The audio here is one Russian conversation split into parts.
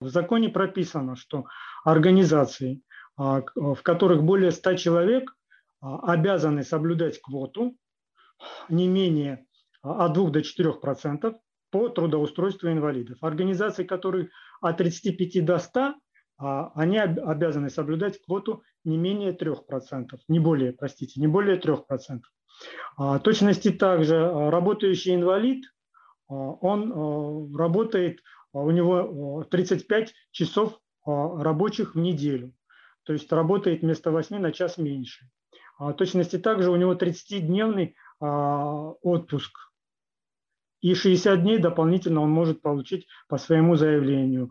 В законе прописано, что организации, а, в которых более 100 человек, а, обязаны соблюдать квоту не менее от 2 до 4 процентов по трудоустройству инвалидов. Организации, которые от 35 до 100, а, они обязаны соблюдать квоту не менее 3%, не более, простите, не более 3%. Точности также работающий инвалид, он работает у него 35 часов рабочих в неделю, то есть работает вместо 8 на час меньше. В точности также у него 30-дневный отпуск, и 60 дней дополнительно он может получить по своему заявлению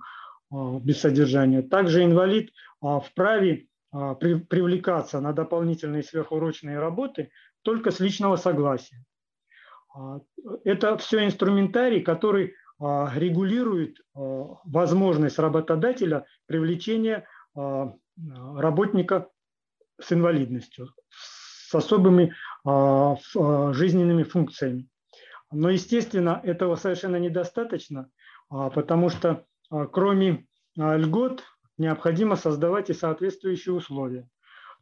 без содержания. Также инвалид вправе привлекаться на дополнительные сверхурочные работы только с личного согласия. Это все инструментарий, который а, регулирует а, возможность работодателя привлечения а, работника с инвалидностью, с особыми жизненными функциями. Но, естественно, этого совершенно недостаточно, потому что кроме льгот необходимо создавать и соответствующие условия.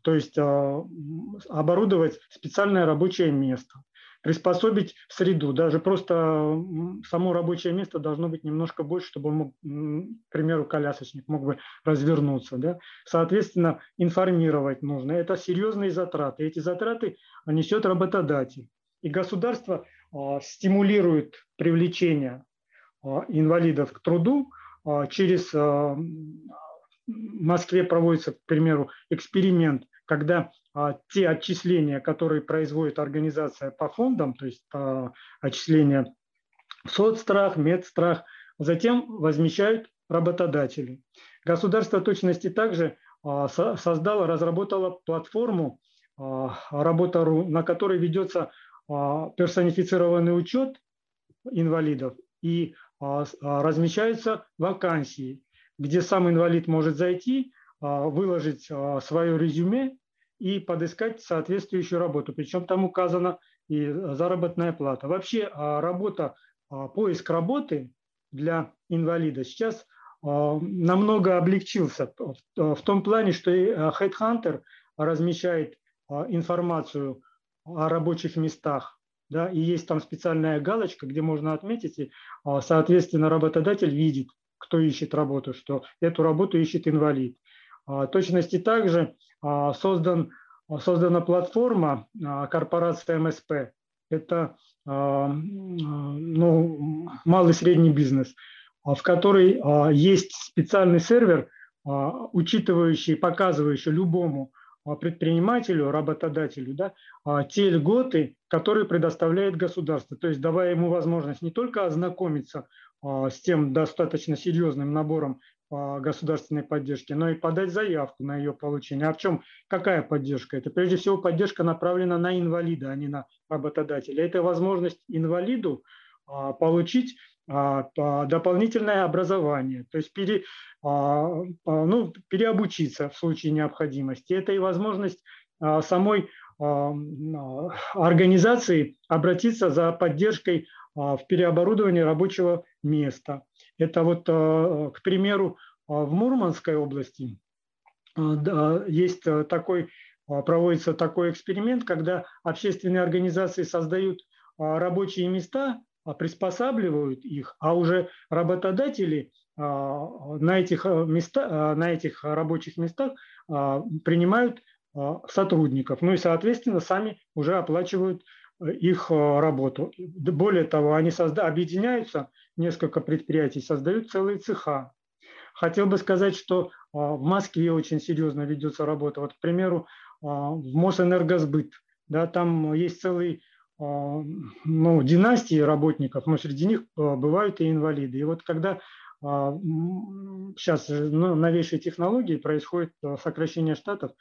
То есть оборудовать специальное рабочее место, приспособить среду. Даже просто само рабочее место должно быть немножко больше, чтобы он мог, к примеру, колясочник мог бы развернуться. Да? Соответственно, информировать нужно. Это серьезные затраты. Эти затраты несет работодатель. И государство а, стимулирует привлечение а, инвалидов к труду а, через в Москве проводится, к примеру, эксперимент, когда а, те отчисления, которые производит организация по фондам, то есть а, отчисления в соцстрах, медстрах, затем возмещают работодатели. Государство точности также а, создало, разработало платформу Работа.ру, на которой ведется персонифицированный учет инвалидов и размещаются вакансии, где сам инвалид может зайти, выложить свое резюме и подыскать соответствующую работу. Причем там указана и заработная плата. Вообще а, работа, а, поиск работы для инвалида сейчас а, намного облегчился в том плане, что и Headhunter размещает информацию о рабочих местах, да, и есть там специальная галочка, где можно отметить, и, соответственно, работодатель видит, кто ищет работу, что эту работу ищет инвалид. Точности также а, создан, создана платформа а, корпорация МСП. Это а, ну, малый средний бизнес, в которой есть специальный сервер, учитывающий, показывающий любому предпринимателю, работодателю да, те льготы, которые предоставляет государство. То есть давая ему возможность не только ознакомиться с тем достаточно серьезным набором государственной поддержки, но и подать заявку на ее получение. А в чем какая поддержка? Это прежде всего поддержка направлена на инвалида, а не на работодателя. Это возможность инвалиду а, получить а, дополнительное образование, то есть пере, а, ну, переобучиться в случае необходимости. Это и возможность самой организации обратиться за поддержкой в переоборудовании рабочего места. Это вот, э, к примеру, э, в Мурманской области э, есть такой, проводится такой эксперимент, когда общественные организации создают рабочие места, приспосабливают их, а уже работодатели на этих, места, на этих рабочих местах принимают сотрудников. Ну и, соответственно, сами уже оплачивают их работу. Более того, они созда... объединяются несколько предприятий создают целые цеха. Хотел бы сказать, что а, в Москве очень серьезно ведется работа. Вот, к примеру, а, в Мосэнергосбыт, да, там есть целые а, ну, династии работников, но среди них бывают и инвалиды. И вот когда сейчас ну, новейшие технологии происходит сокращение штатов,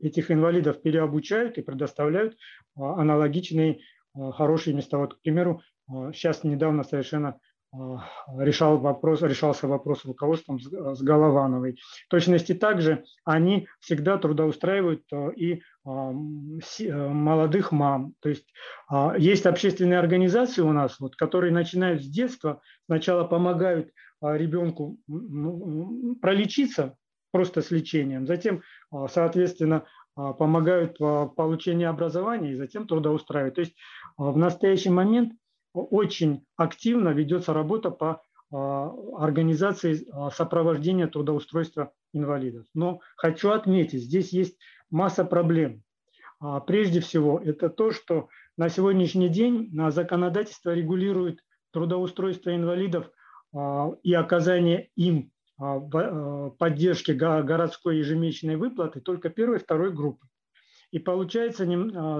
этих инвалидов переобучают и предоставляют аналогичные хорошие места. Вот, к примеру, сейчас недавно совершенно а, решал вопрос, решался вопрос руководством с Головановой. В точности также они всегда трудоустраивают а, и а, молодых мам. То есть есть общественные организации у нас, вот, которые начинают с детства, сначала помогают ребенку ну, пролечиться просто с лечением, затем, соответственно, помогают в получении образования и затем трудоустраивают. То есть в настоящий момент очень активно ведется работа по организации сопровождения трудоустройства инвалидов. Но хочу отметить, здесь есть масса проблем. Прежде всего, это то, что на сегодняшний день законодательство регулирует трудоустройство инвалидов и оказание им поддержки городской ежемесячной выплаты только первой и второй группы. И получается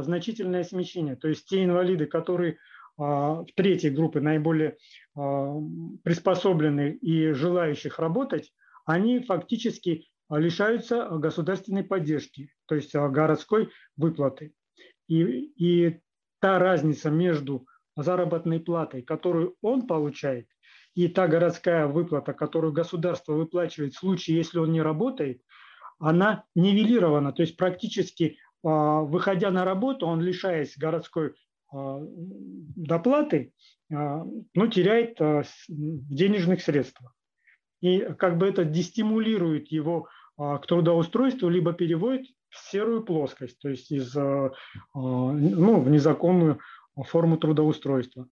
значительное смещение. То есть те инвалиды, которые в третьей группе наиболее приспособлены и желающих работать, они фактически лишаются государственной поддержки, то есть городской выплаты. И, и та разница между заработной платой, которую он получает, и та городская выплата, которую государство выплачивает в случае, если он не работает, она нивелирована. То есть практически выходя на работу, он, лишаясь городской доплаты, ну, теряет денежных средствах. И как бы это дестимулирует его к трудоустройству, либо переводит в серую плоскость, то есть из, ну, в незаконную форму трудоустройства.